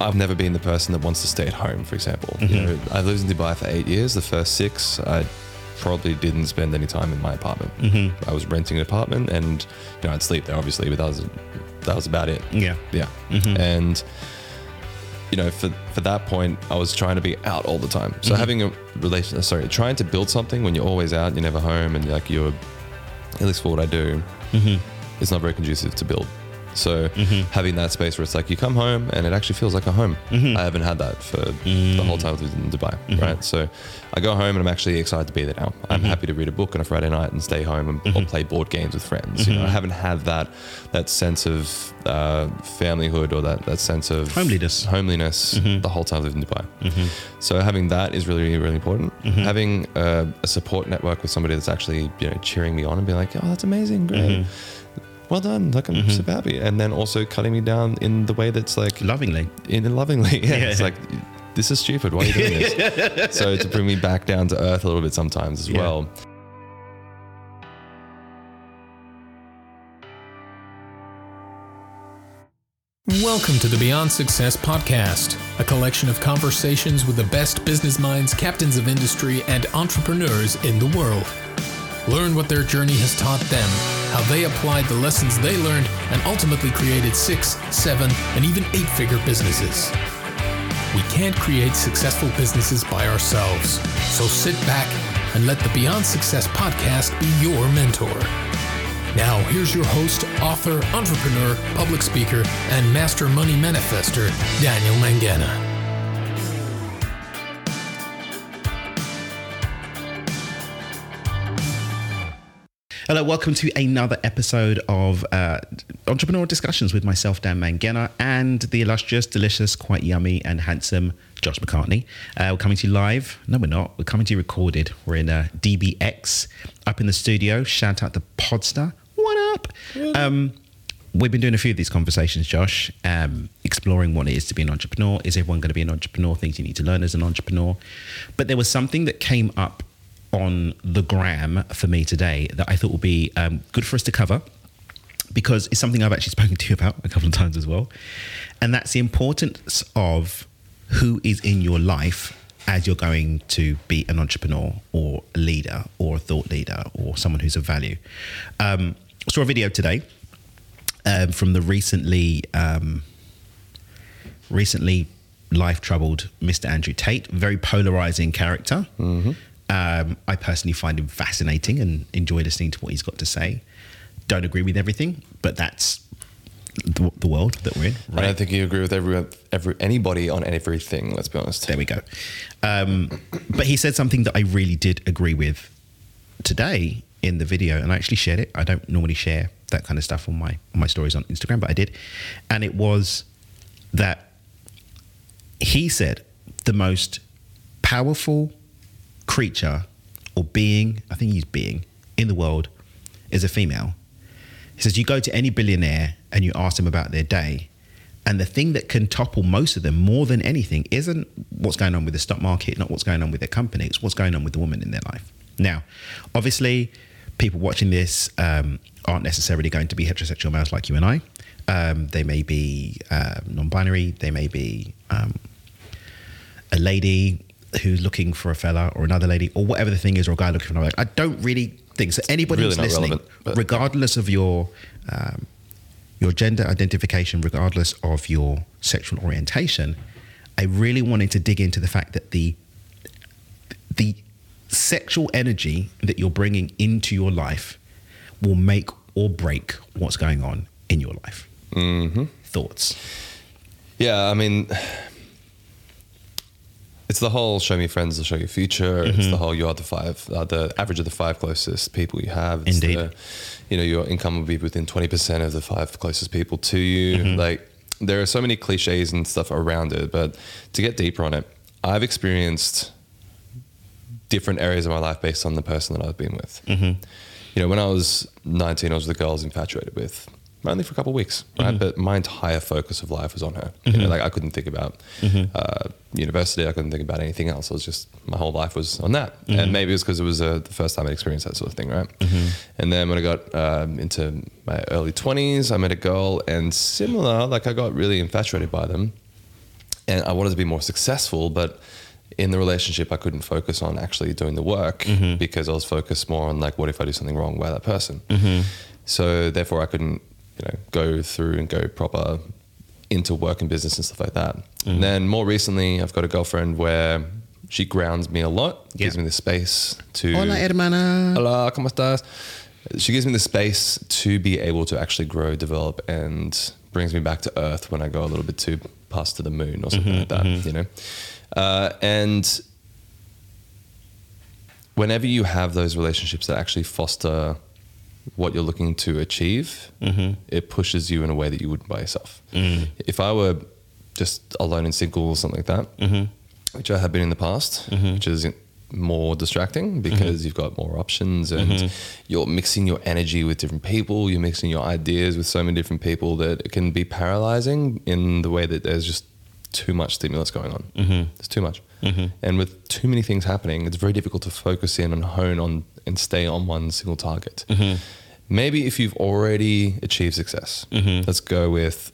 I've never been the person that wants to stay at home, for example. You Mm-hmm. know, I lived in Dubai for eight years. The first six, I probably didn't spend any time in my apartment. Mm-hmm. I was renting an apartment, and you know, I'd sleep there, obviously, but that was that was about it. Yeah. Yeah. And you know, for for that point, I was trying to be out all the time. So having a relation, sorry, trying to build something when you're always out, you're never home, and like you're, at least for what I do, it's not very conducive to build. So mm-hmm. having that space where it's like you come home and it actually feels like a home. Mm-hmm. I haven't had that for the mm-hmm. whole time I was in Dubai, right? So I go home and I'm actually excited to be there now. I'm happy to read a book on a Friday night and stay home and or play board games with friends. You know, I haven't had that that sense of uh, familyhood or that that sense of Homeliness. homeliness the whole time I've lived in Dubai. So having that is really, really, really important. Having uh, a support network with somebody that's actually you know cheering me on and being like, oh, that's amazing, great. Well done, like I'm super mm-hmm. happy, and then also cutting me down in the way that's like Lovingly. in lovingly. Yeah, Yeah. it's like this is stupid. Why are you doing this? so to bring me back down to earth a little bit sometimes as Yeah. well. Welcome to the Beyond Success podcast, a collection of conversations with the best business minds, captains of industry, and entrepreneurs in the world. Learn what their journey has taught them, how they applied the lessons they learned, and ultimately created six, seven, and even eight figure businesses. We can't create successful businesses by ourselves, so sit back and let the Beyond Success podcast be your mentor. Now, here's your host, author, entrepreneur, public speaker, and master money manifester, Daniel Mangena. Hello, welcome to another episode of uh, Entrepreneurial Discussions with myself, Dan Mangena, and the illustrious, delicious, quite yummy, and handsome Josh McCartney. Uh, we're coming to you live. No, we're not. We're coming to you recorded. We're in uh, DBX up in the studio. Shout out to Podster. What up? Um, we've been doing a few of these conversations, Josh, um, exploring what it is to be an entrepreneur. Is everyone going to be an entrepreneur? Things you need to learn as an entrepreneur. But there was something that came up on the gram for me today that I thought would be um, good for us to cover because it's something I've actually spoken to you about a couple of times as well. And that's the importance of who is in your life as you're going to be an entrepreneur or a leader or a thought leader or someone who's of value. Um, saw a video today um, from the recently um, recently life troubled Mr. Andrew Tate, very polarizing character. Um, I personally find him fascinating and enjoy listening to what he's got to say. Don't agree with everything, but that's the, the world that we're in. I don't think you agree with every, every anybody on everything. Let's be honest. There we go. Um, but he said something that I really did agree with today in the video, and I actually shared it. I don't normally share that kind of stuff on my on my stories on Instagram, but I did, and it was that he said the most powerful creature or being, I think he's being in the world, is a female. He says you go to any billionaire and you ask them about their day, and the thing that can topple most of them more than anything isn't what's going on with the stock market, not what's going on with their company, it's what's going on with the woman in their life. Now, obviously, people watching this um, aren't necessarily going to be heterosexual males like you and I. Um, they may be uh, non-binary. They may be um, a lady who's looking for a fella or another lady or whatever the thing is or a guy looking for another. I don't really think so. Anybody Really who's listening, relevant, regardless of your um, your gender identification, regardless of your sexual orientation, I really wanted to dig into the fact that the the sexual energy that you're bringing into your life will make or break what's going on in your life. Mm-hmm. Thoughts? Yeah, I mean, it's the whole show me friends, will show you future. It's the whole you are the five, uh, the average of the five closest people you have. It's Indeed. The, you know, your income will be within 20% of the five closest people to you. Like, there are so many cliches and stuff around it, but to get deeper on it, I've experienced different areas of my life based on the person that I've been with. You know, when I was 19, I was the girl I was infatuated with. Only for a couple of weeks, right? Mm-hmm. But my entire focus of life was on her. You mm-hmm. know, like I couldn't think about mm-hmm. uh, university. I couldn't think about anything else. I was just my whole life was on that. And maybe it was because it was uh, the first time I experienced that sort of thing, right? And then when I got um, into my early 20s, I met a girl, and similar, like I got really infatuated by them. and I wanted to be more successful, but in the relationship, I couldn't focus on actually doing the work because I was focused more on like, what if I do something wrong by that person? So therefore, I couldn't, you know, go through and go proper into work and business and stuff like that. And mm-hmm. then more recently, I've got a girlfriend where she grounds me a lot, gives me the space to. Hola, hermana. Hola, ¿cómo estás? She gives me the space to be able to actually grow, develop, and brings me back to earth when I go a little bit too past to the moon or something mm-hmm, like that, mm-hmm. you know? Uh, and whenever you have those relationships that actually foster what you're looking to achieve, mm-hmm. it pushes you in a way that you wouldn't by yourself. Mm-hmm. If I were just alone and single or something like that, mm-hmm. which I have been in the past, which is more distracting because you've got more options and you're mixing your energy with different people, you're mixing your ideas with so many different people that it can be paralyzing in the way that there's just too much stimulus going on. There's too much. Mm-hmm. And with too many things happening, it's very difficult to focus in and hone on and stay on one single target. Mm-hmm. Maybe if you've already achieved success, mm-hmm. let's go with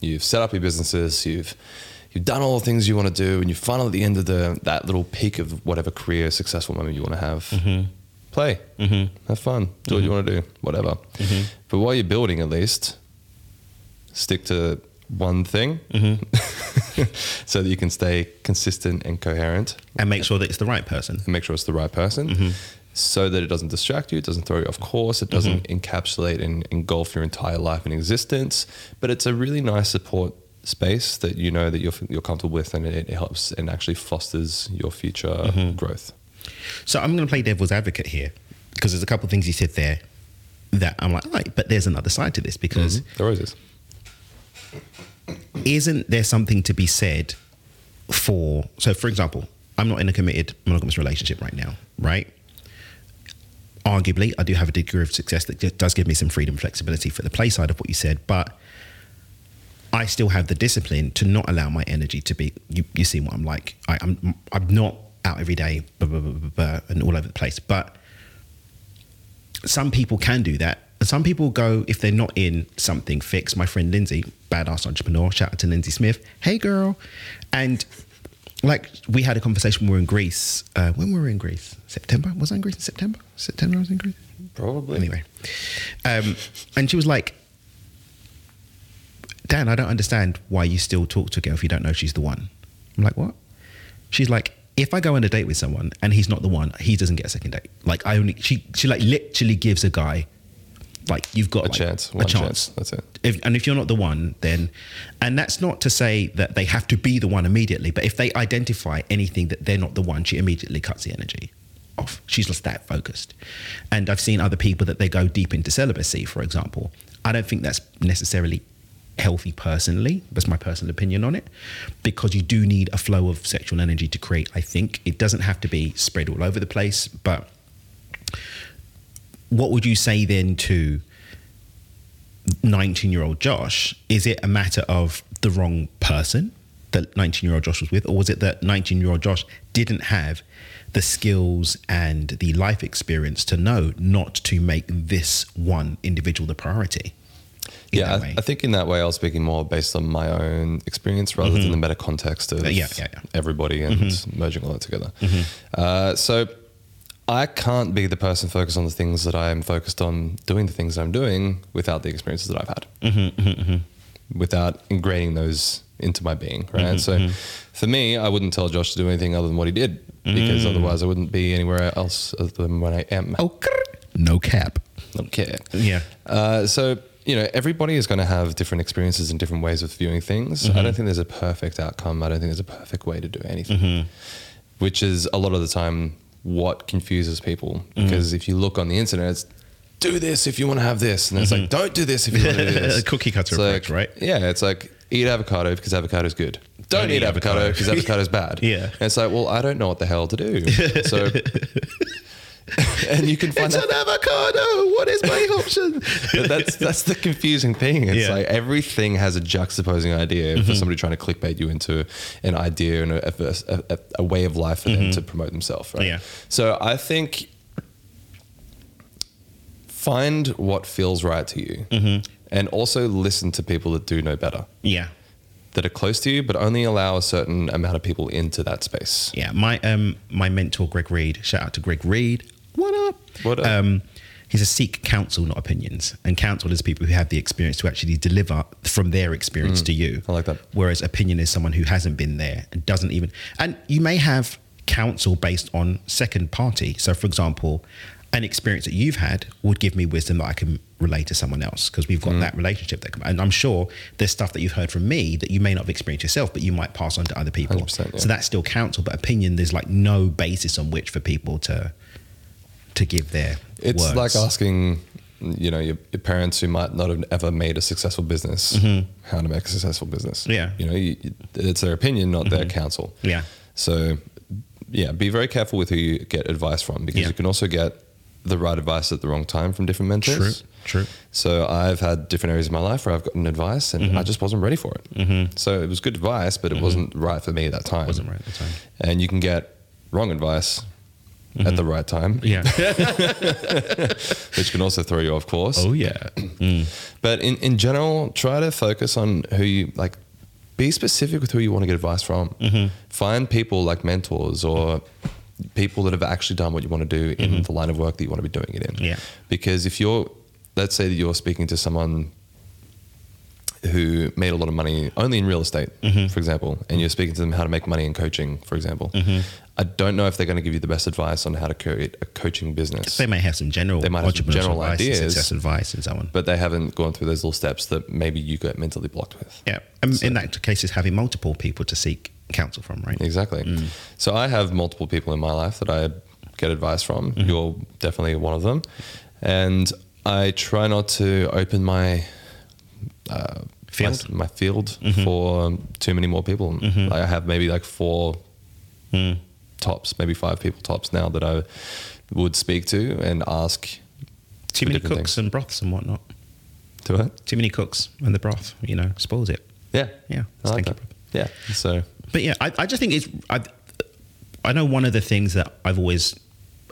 you've set up your businesses, you've you've done all the things you want to do, and you're finally at the end of the that little peak of whatever career successful moment you want to have. Play, have fun, do what you want to do, whatever. But while you're building, at least stick to one thing, so that you can stay consistent and coherent, And make sure that it's the right person. and make sure it's the right person. Mm-hmm. So that it doesn't distract you, it doesn't throw you off course, it doesn't mm-hmm. encapsulate and engulf your entire life and existence. But it's a really nice support space that you know that you're you're comfortable with, and it, it helps and actually fosters your future mm-hmm. growth. So I'm going to play devil's advocate here because there's a couple of things you said there that I'm like, all right, but there's another side to this because There always is. Isn't there something to be said for so for example i'm not in a committed monogamous relationship right now right arguably i do have a degree of success that does give me some freedom flexibility for the play side of what you said but i still have the discipline to not allow my energy to be you, you see what i'm like I, i'm i'm not out every day blah, blah, blah, and all over the place but some people can do that. And some people go, if they're not in something fixed. My friend Lindsay, badass entrepreneur, shout out to Lindsay Smith. Hey, girl. And like we had a conversation when we were in Greece. Uh, when we were in Greece? September? Was I in Greece in September? September I was in Greece? Probably. Anyway. Um, and she was like, Dan, I don't understand why you still talk to a girl if you don't know she's the one. I'm like, what? She's like, if I go on a date with someone and he's not the one, he doesn't get a second date. Like I only she she like literally gives a guy like you've got A like, chance. a chance. chance. That's it. If, and if you're not the one, then, and that's not to say that they have to be the one immediately, but if they identify anything that they're not the one, she immediately cuts the energy off. She's just that focused. And I've seen other people that they go deep into celibacy, for example. I don't think that's necessarily healthy personally. That's my personal opinion on it, because you do need a flow of sexual energy to create. I think it doesn't have to be spread all over the place, but what would you say then to 19 year old Josh? Is it a matter of the wrong person that 19 year old Josh was with, or was it that 19 year old Josh didn't have the skills and the life experience to know not to make this one individual the priority? yeah, I. I think in that way I was speaking more based on my own experience rather than mm-hmm. the meta context of yeah, yeah, yeah. everybody and mm-hmm. merging all that together. Mm-hmm. Uh, so I can't be the person focused on the things that I'm focused on doing the things I'm doing without the experiences that I've had, mm-hmm, mm-hmm, mm-hmm. without ingraining those into my being. Right. so for me, I wouldn't tell Josh to do anything other than what he did because mm. otherwise I wouldn't be anywhere else other than when I am. oh, no cap. don't care. Yeah. Uh, so you know, everybody is going to have different experiences and different ways of viewing things. I don't think there's a perfect outcome. I don't think there's a perfect way to do anything, which is a lot of the time what confuses people. Mm-hmm. Because if you look on the internet, it's do this if you want to have this, and it's like mm-hmm. don't do this if you want to do this. Cookie cutter It's approach, like- right? Yeah, it's like eat avocado because avocado is good. Don't, Don't eat avocado. because avocado is bad. Yeah. and it's like, well, I don't know what the hell to do. So, and you can find It's that an avocado. What is my option? but that's that's the confusing thing. It's Yeah. Mm-hmm. like everything has a juxtaposing idea for somebody trying to clickbait you into an idea and a, a, a, a way of life for them to promote themselves. Right. Mm-hmm. Yeah. So I think find what feels right to you, Mm-hmm. and also listen to people that do know better. yeah. that are close to you, but only allow a certain amount of people into that space. Yeah, my um my mentor Greg Reed. Shout out to Greg Reed. What up? What up? Um, he's a seek counsel, not opinions. And counsel is people who have the experience to actually deliver from their experience to you. I like that. Whereas opinion is someone who hasn't been there and doesn't even. And you may have counsel based on second party. So, for example, an experience that you've had would give me wisdom that I can relate to someone else because we've got Mm. that relationship. That, and I'm sure there's stuff that you've heard from me that you may not have experienced yourself, but you might pass on to other people. yeah. So that's still counsel, but opinion, there's like no basis on which for people to to give their It's words. like asking, you know, your, your parents who might not have ever made a successful business how to make a successful business. Mm-hmm. Yeah. You know, you, it's their opinion, not their counsel. Yeah. So, yeah, be very careful with who you get advice from because Yeah. you can also get the right advice at the wrong time from different mentors. True, true. So I've had different areas of my life where I've gotten advice and Mm-hmm. I just wasn't ready for it. So it was good advice, but it wasn't right for me at that time. Wasn't right at the time. And you can get wrong advice at the right time, Yeah. which can also throw you off course. oh yeah. But in, in general, try to focus on who you like. Be specific with who you want to get advice from. Mm-hmm. Find people like mentors or people that have actually done what you want to do in the line of work that you want to be doing it in. Mm-hmm. Yeah. Because if you're, let's say that you're speaking to someone who made a lot of money only in real estate, Mm-hmm. for example, and you're speaking to them how to make money in coaching, for example, Mm-hmm. I don't know if they're going to give you the best advice on how to create a coaching business. They may have some general They might have some general advice, ideas. success advice, and so on. but they haven't gone through those little steps that maybe you get mentally blocked with. Yeah. And in that case, it's having multiple people to seek counsel from, right? Exactly. Mm. So I have multiple people in my life that I get advice from. Mm-hmm. You're definitely one of them, and I try not to open my uh, Field? Mm-hmm. my, my field for um, too many more people. I have maybe like four Mm. tops, maybe five people tops now that I would speak to and ask. Too many cooks things. and broths and whatnot. To it. Too many cooks and the broth, you know, spoils it. Yeah. Yeah, I like that. Yeah. So But yeah, I, I just think it's. I, I know one of the things that I've always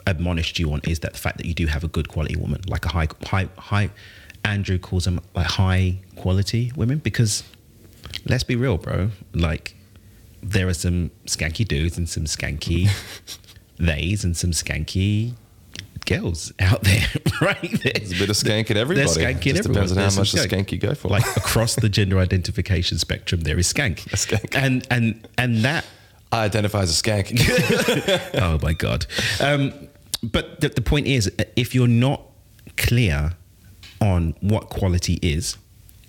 admonished you on is that the fact that you do have a good quality woman, like a high, high, high. Andrew calls them like high quality women because, let's be real, bro. Like, there are some skanky dudes and some skanky theys and some skanky girls out there, right? there's a bit of skank in everybody. There's skank in Just everyone. depends on how There's some much the skank you go for. Like across the gender identification spectrum, there is skank. A skank. And and and that. I identify as a skank. oh my god. Um, but the, the point is, if you're not clear on what quality is,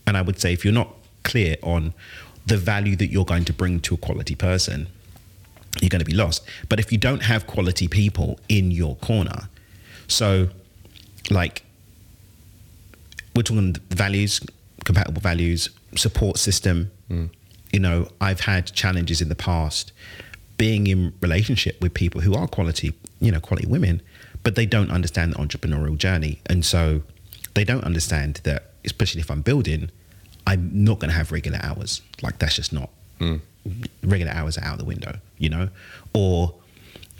and I would say if you're not clear on the value that you're going to bring to a quality person, you're going to be lost. But if you don't have quality people in your corner, so like we're talking values, compatible values, support system. Hmm. You know, I've had challenges in the past being in relationship with people who are quality, you know, quality women, but they don't understand the entrepreneurial journey. And so they don't understand that, especially if I'm building, I'm not going to have regular hours. Like that's just not hmm. regular hours are out the window, you know? Or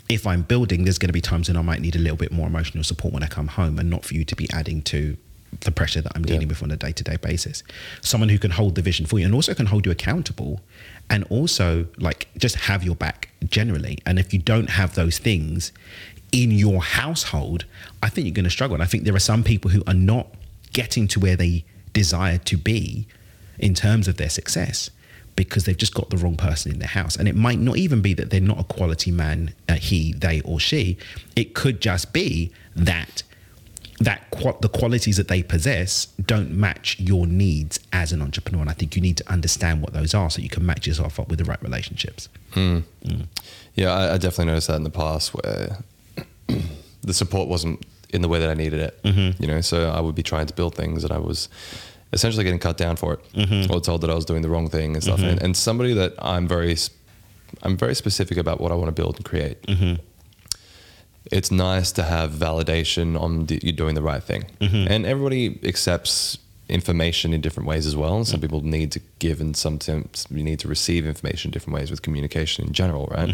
if I'm building, there's going to be times when I might need a little bit more emotional support when I come home and not for you to be adding to the pressure that I'm dealing with on a day to day basis. Someone who can hold the vision for you and also can hold you accountable and also like just have your back generally. And if you don't have those things in your household, I think you're going to struggle. And I think there are some people who are not getting to where they desire to be in terms of their success because they've just got the wrong person in their house. And it might not even be that they're not a quality man, uh, he, they, or she. It could just be that that qu- the qualities that they possess don't match your needs as an entrepreneur. And I think you need to understand what those are so you can match yourself up with the right relationships. Yeah, I, I definitely noticed that in the past where the support wasn't in the way that I needed it. Mm-hmm. You know, so I would be trying to build things and I was essentially getting cut down for it, Mm-hmm. or told that I was doing the wrong thing and stuff. And, and somebody that I'm very, I'm very specific about what I want to build and create. Mm-hmm. It's nice to have validation on the, you doing the right thing, Mm-hmm. and everybody accepts information in different ways as well. Some people need to give, and sometimes you need to receive information in different ways with communication in general, right?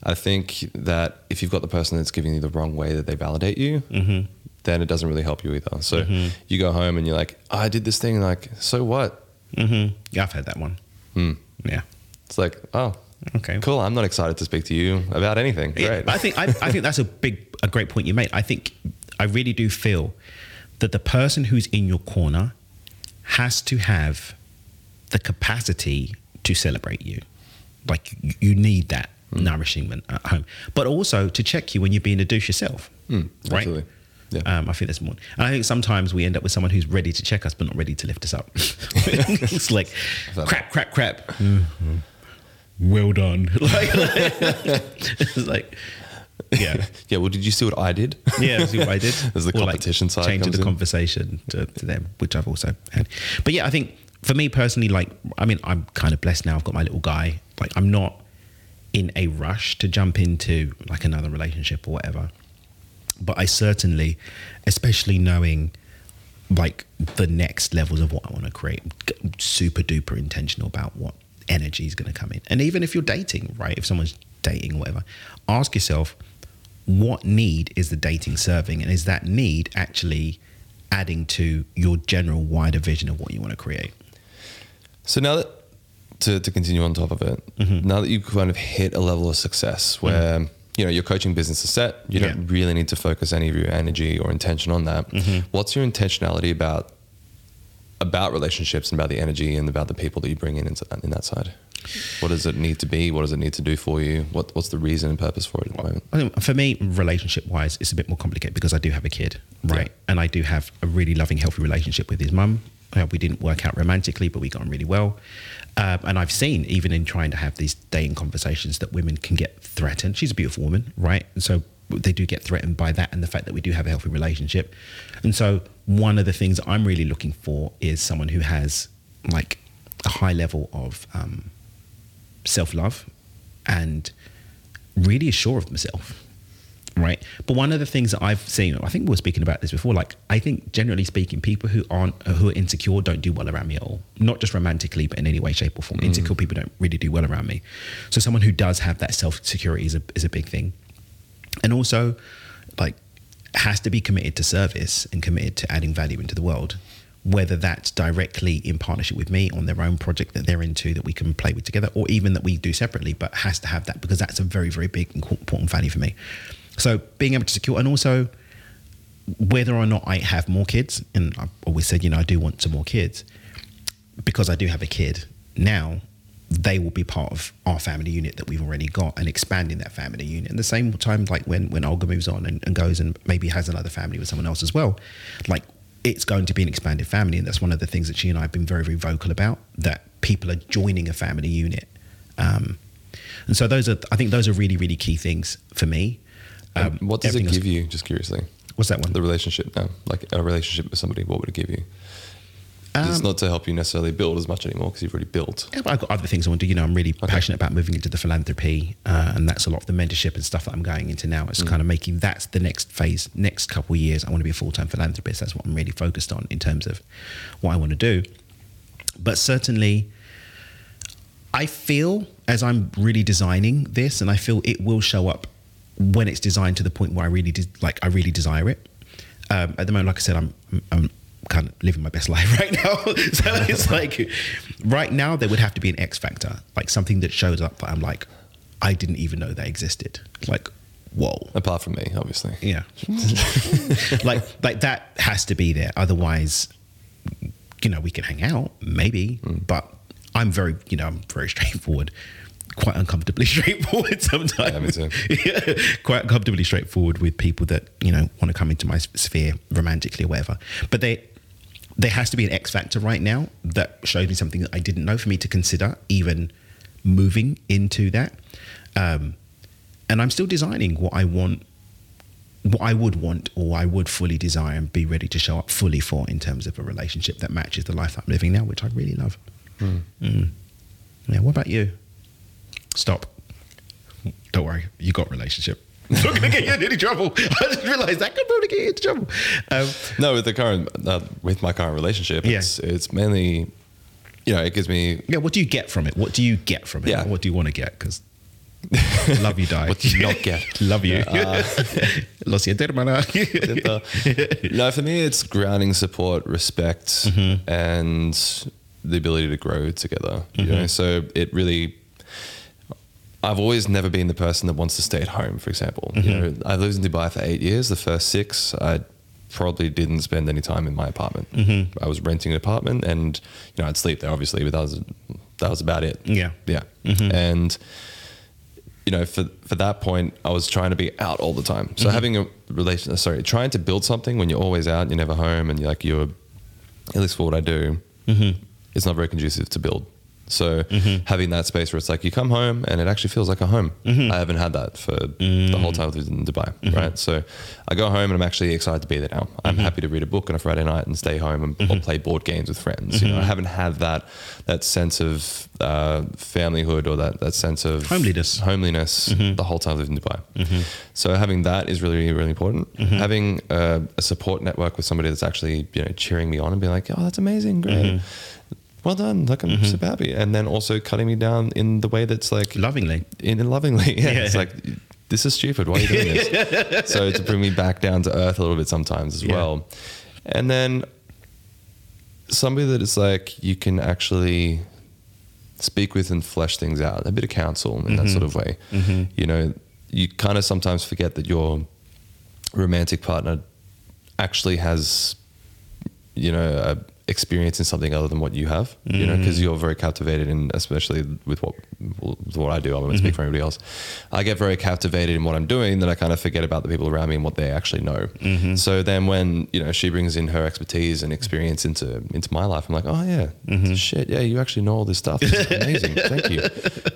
Mm-hmm. I think that if you've got the person that's giving you the wrong way that they validate you, Mm-hmm. then it doesn't really help you either. So you go home and you're like, "Oh, I did this thing, like, so what? Mm-hmm. Yeah, I've had that one. Yeah. It's like, oh, Okay. cool. I'm not excited to speak to you about anything. Yeah, Great. I think I, I think that's a big a great point you made. I think I really do feel that the person who's in your corner has to have the capacity to celebrate you. Like you need that Mm. nourishment at home, but also to check you when you're being a douche yourself. Mm, right? absolutely. Yeah. Um, I think that's more. And I think sometimes we end up with someone who's ready to check us, but not ready to lift us up. it's like crap, crap, crap. Well done. Like, it's like, yeah, yeah. Well, did you see what I did? yeah. See what I did. There's the Or, like, competition side Changing the in. conversation to, to them, which I've also had. But yeah, I think for me personally, like, I mean, I'm kind of blessed now. I've got my little guy. Like, I'm not in a rush to jump into like another relationship or whatever. But I certainly, especially knowing like the next levels of what I want to create, super duper intentional about what energy is going to come in. And even if you're dating, right? If someone's dating or whatever, ask yourself, what need is the dating serving? And is that need actually adding to your general wider vision of what you want to create? So now that to, to continue on top of it, Mm-hmm. now that you've kind of hit a level of success where you know your coaching business is set, you don't really need to focus any of your energy or intention on that. Mm-hmm. What's your intentionality about about relationships and about the energy and about the people that you bring in into that, in that side? What does it need to be? What does it need to do for you? What what's the reason and purpose for it at the moment? I think for me, relationship wise, it's a bit more complicated because I do have a kid, right? Yeah. And I do have a really loving, healthy relationship with his mum. Uh, we didn't work out romantically, but we got on really well. Um, and I've seen, even in trying to have these dating conversations, that women can get threatened. She's a beautiful woman, right? And so they do get threatened by that and the fact that we do have a healthy relationship. And so one of the things I'm really looking for is someone who has like a high level of um, self love and really is sure of themselves. Right. But one of the things that I've seen, I think we were speaking about this before, like I think generally speaking, people who aren't who are insecure don't do well around me at all. Not just romantically, but in any way, shape, or form. Mm. Insecure people don't really do well around me. So someone who does have that self security is a is a big thing. And also like has to be committed to service and committed to adding value into the world. Whether that's directly in partnership with me on their own project that they're into that we can play with together, or even that we do separately, but has to have that because that's a very, very big and important value for me. So being able to secure, and also whether or not I have more kids, and I've always said, you know, I do want some more kids because I do have a kid now. They will be part of our family unit that we've already got and expanding that family unit. And the same time, like when when Olga moves on and, and goes and maybe has another family with someone else as well, like it's going to be an expanded family, and that's one of the things that she and I have been very very vocal about. That people are joining a family unit, um, and so those are I think those are really really key things for me. Um, what does it give you? Just curiously, What's that one? the relationship now, like a relationship with somebody. What would it give you? it's Um, not to help you necessarily build as much anymore because you've already built. Yeah, but I've got other things I want to do. You know, I'm really passionate about moving into the philanthropy, uh, and that's a lot of the mentorship and stuff that I'm going into now. It's kind of making that's the next phase, next couple of years. I want to be a full time philanthropist. That's what I'm really focused on in terms of what I want to do. But certainly, I feel as I'm really designing this, and I feel it will show up when it's designed to the point where I really de- like. I really desire it. Um, at the moment, like I said, I'm, I'm kind of living my best life right now. so it's like, right now, there would have to be an X factor, like something that shows up that I'm like, I didn't even know that existed. Like, whoa. Apart from me, obviously. Yeah. like like that has to be there. Otherwise, you know, we can hang out, maybe. But I'm very, you know, I'm very straightforward. Quite uncomfortably straightforward sometimes. Yeah. Yeah, quite uncomfortably straightforward with people that, you know, want to come into my sphere romantically or whatever. But they there has to be an X factor right now that shows me something that I didn't know for me to consider even moving into that. Um, and I'm still designing what I want, what I would want, or I would fully desire and be ready to show up fully for in terms of a relationship that matches the life that I'm living now, which I really love. Mm. Yeah. What about you? Stop. Don't worry, you got relationship. It's not going to get you in any trouble. I just realised that could probably get you into trouble. Um, No, with the current, uh, with my current relationship, Yeah. it's it's mainly, you know, it gives me. yeah, what do you get from it? What do you get from it? Yeah. What do you want to get? Because love you, die. What do you not get? love you. Uh, Lo siento, hermana. no, for me, it's grounding, support, respect, Mm-hmm. and the ability to grow together. You know, so it really. I've always never been the person that wants to stay at home. For example, you mm-hmm. know, I lived in Dubai for eight years. The first six, I probably didn't spend any time in my apartment. Mm-hmm. I was renting an apartment, and you know, I'd sleep there, obviously, but that was that was about it. Yeah. yeah, mm-hmm. and you know, for for that point, I was trying to be out all the time. So having a relation, sorry, trying to build something when you're always out, and you're never home, and you're like you're, at least for what I do, it's not very conducive to build. So mm-hmm. having that space where it's like you come home and it actually feels like a home. Mm-hmm. I haven't had that for the whole mm. time I was in Dubai, mm-hmm. right? So I go home and I'm actually excited to be there now. I'm happy to read a book on a Friday night and stay home and or play board games with friends. You know, I haven't had that that sense of uh, familyhood or that that sense of Homeliness. homeliness the whole time I lived in Dubai. So having that is really, really important. Having uh, a support network with somebody that's actually you know cheering me on and being like, "Oh, that's amazing, great, well done!" Like I'm mm-hmm. super happy, and then also cutting me down in the way that's like Lovingly. in, in lovingly. Yeah, Yeah. it's like this is stupid. Why are you doing this? so to bring me back down to earth a little bit sometimes as Yeah. well, and then somebody that is like you can actually speak with and flesh things out, a bit of counsel in that sort mm-hmm. of way. Mm-hmm. You know, you kind of sometimes forget that your romantic partner actually has, you know, a experience in something other than what you have. You know, mm. because you're very captivated, and especially with what with what I do, I won't speak mm-hmm. for anybody else. I get very captivated in what I'm doing that I kind of forget about the people around me and what they actually know. Mm-hmm. So then when you know she brings in her expertise and experience into into my life, I'm like, oh yeah, mm-hmm. shit, yeah, you actually know all this stuff. This is amazing. Thank you.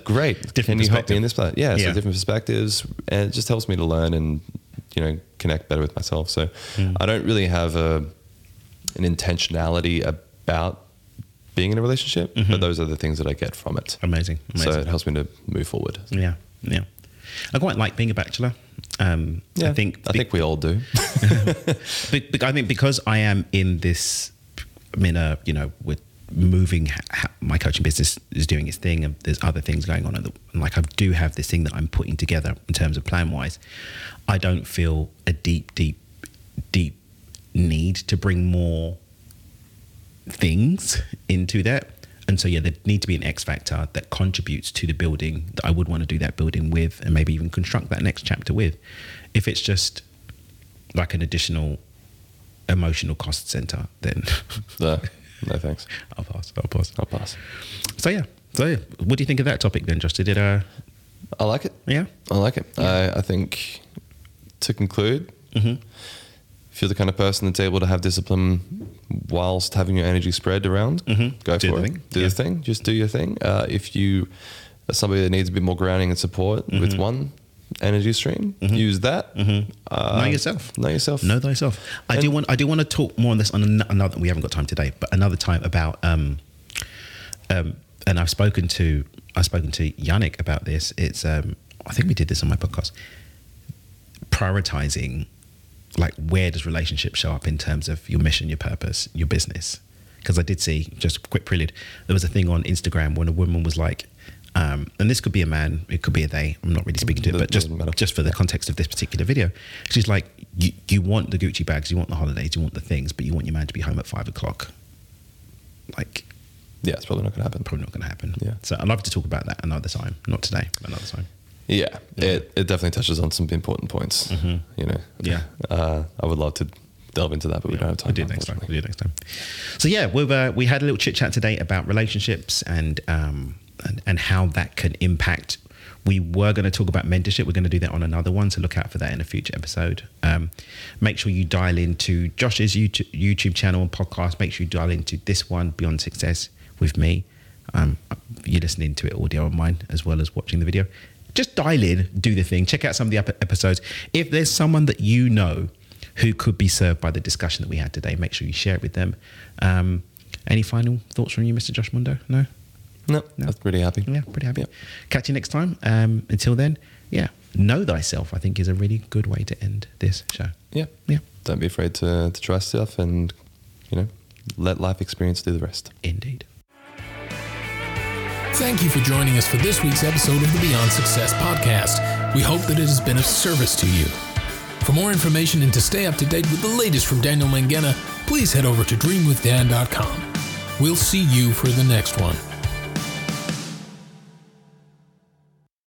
Great. Different Can you help me in this part? Yeah, Yeah. so different perspectives, and it just helps me to learn and you know connect better with myself. So Hmm. I don't really have a an intentionality about being in a relationship, but those are the things that I get from it. Amazing. So Mm-hmm. It helps me to move forward. Yeah, yeah. I quite like being a bachelor. Um, I think I think we all do. Be- be- I think because I am in this, I'm in a, you know, with moving, ha- ha- my coaching business is doing its thing, and there's other things going on. And like I do have this thing that I'm putting together in terms of plan wise. I don't feel a deep, deep, deep need to bring more things into that. And so, yeah, there need to be an X factor that contributes to the building that I would want to do that building with, and maybe even construct that next chapter with. If it's just like an additional emotional cost center, then no, no thanks. I'll pass. I'll pass. I'll pass. So yeah. So yeah. What do you think of that topic then, Josh? Did it? Uh, I like it. yeah. I like it. I, I think to conclude, Mm-hmm. If you're the kind of person that's able to have discipline whilst having your energy spread around, Mhm. go Do for it. thing. Do Yeah. the thing. Just do your thing. Uh, if you are somebody that needs a bit more grounding and support Mm-hmm. with one energy stream, use that. Uh, know yourself. Know yourself. Know thyself. I do want. I do want to talk more on this on an- another. We haven't got time today, but another time about. Um, um, and I've spoken to I've spoken to Yannick about this. It's um, I think we did this on my podcast. Prioritizing, like where does relationship show up in terms of your mission, your purpose, your business? Because I did see just a quick prelude. There was a thing on Instagram when a woman was like, um, and this could be a man, it could be a they. I'm not really speaking to it, but just just for the context of this particular video, she's like, you, you want the Gucci bags, you want the holidays, you want the things, but you want your man to be home at five o'clock. Like, Yeah, it's probably not going to happen. probably not going to happen. Yeah. So I'd love to talk about that another time, not today, another time. Yeah, It, it definitely touches on some important points. You know. Mm-hmm. Yeah. Uh, I would love to delve into that, but we don't have time. We'll do it next time. We'll do it next time. So yeah, we've uh, we had a little chit chat today about relationships and um and, and how that can impact. We were going to talk about mentorship. We're going to do that on another one, so look out for that in a future episode. Um, make sure you dial into Josh's YouTube, YouTube channel and podcast. Make sure you dial into this one, Beyond Success, with me. Um, you're listening to it audio on mine as well as watching the video. Just dial in, do the thing, check out some of the ep- episodes. If there's someone that you know who could be served by the discussion that we had today, make sure you share it with them. Um, any final thoughts from you, Mr. Josh Mundo? No? No, No. that's pretty happy. Yeah, pretty happy. Yep. Catch you next time. Um, until then, yeah, know thyself, I think, is a really good way to end this show. Yeah. Yeah, Don't be afraid to, to try stuff and, you know, let life experience do the rest. indeed. Thank you for joining us for this week's episode of the Beyond Success podcast. We hope that it has been of service to you. For more information and to stay up to date with the latest from Daniel Mangena, please head over to dreamwithdan.com. We'll see you for the next one.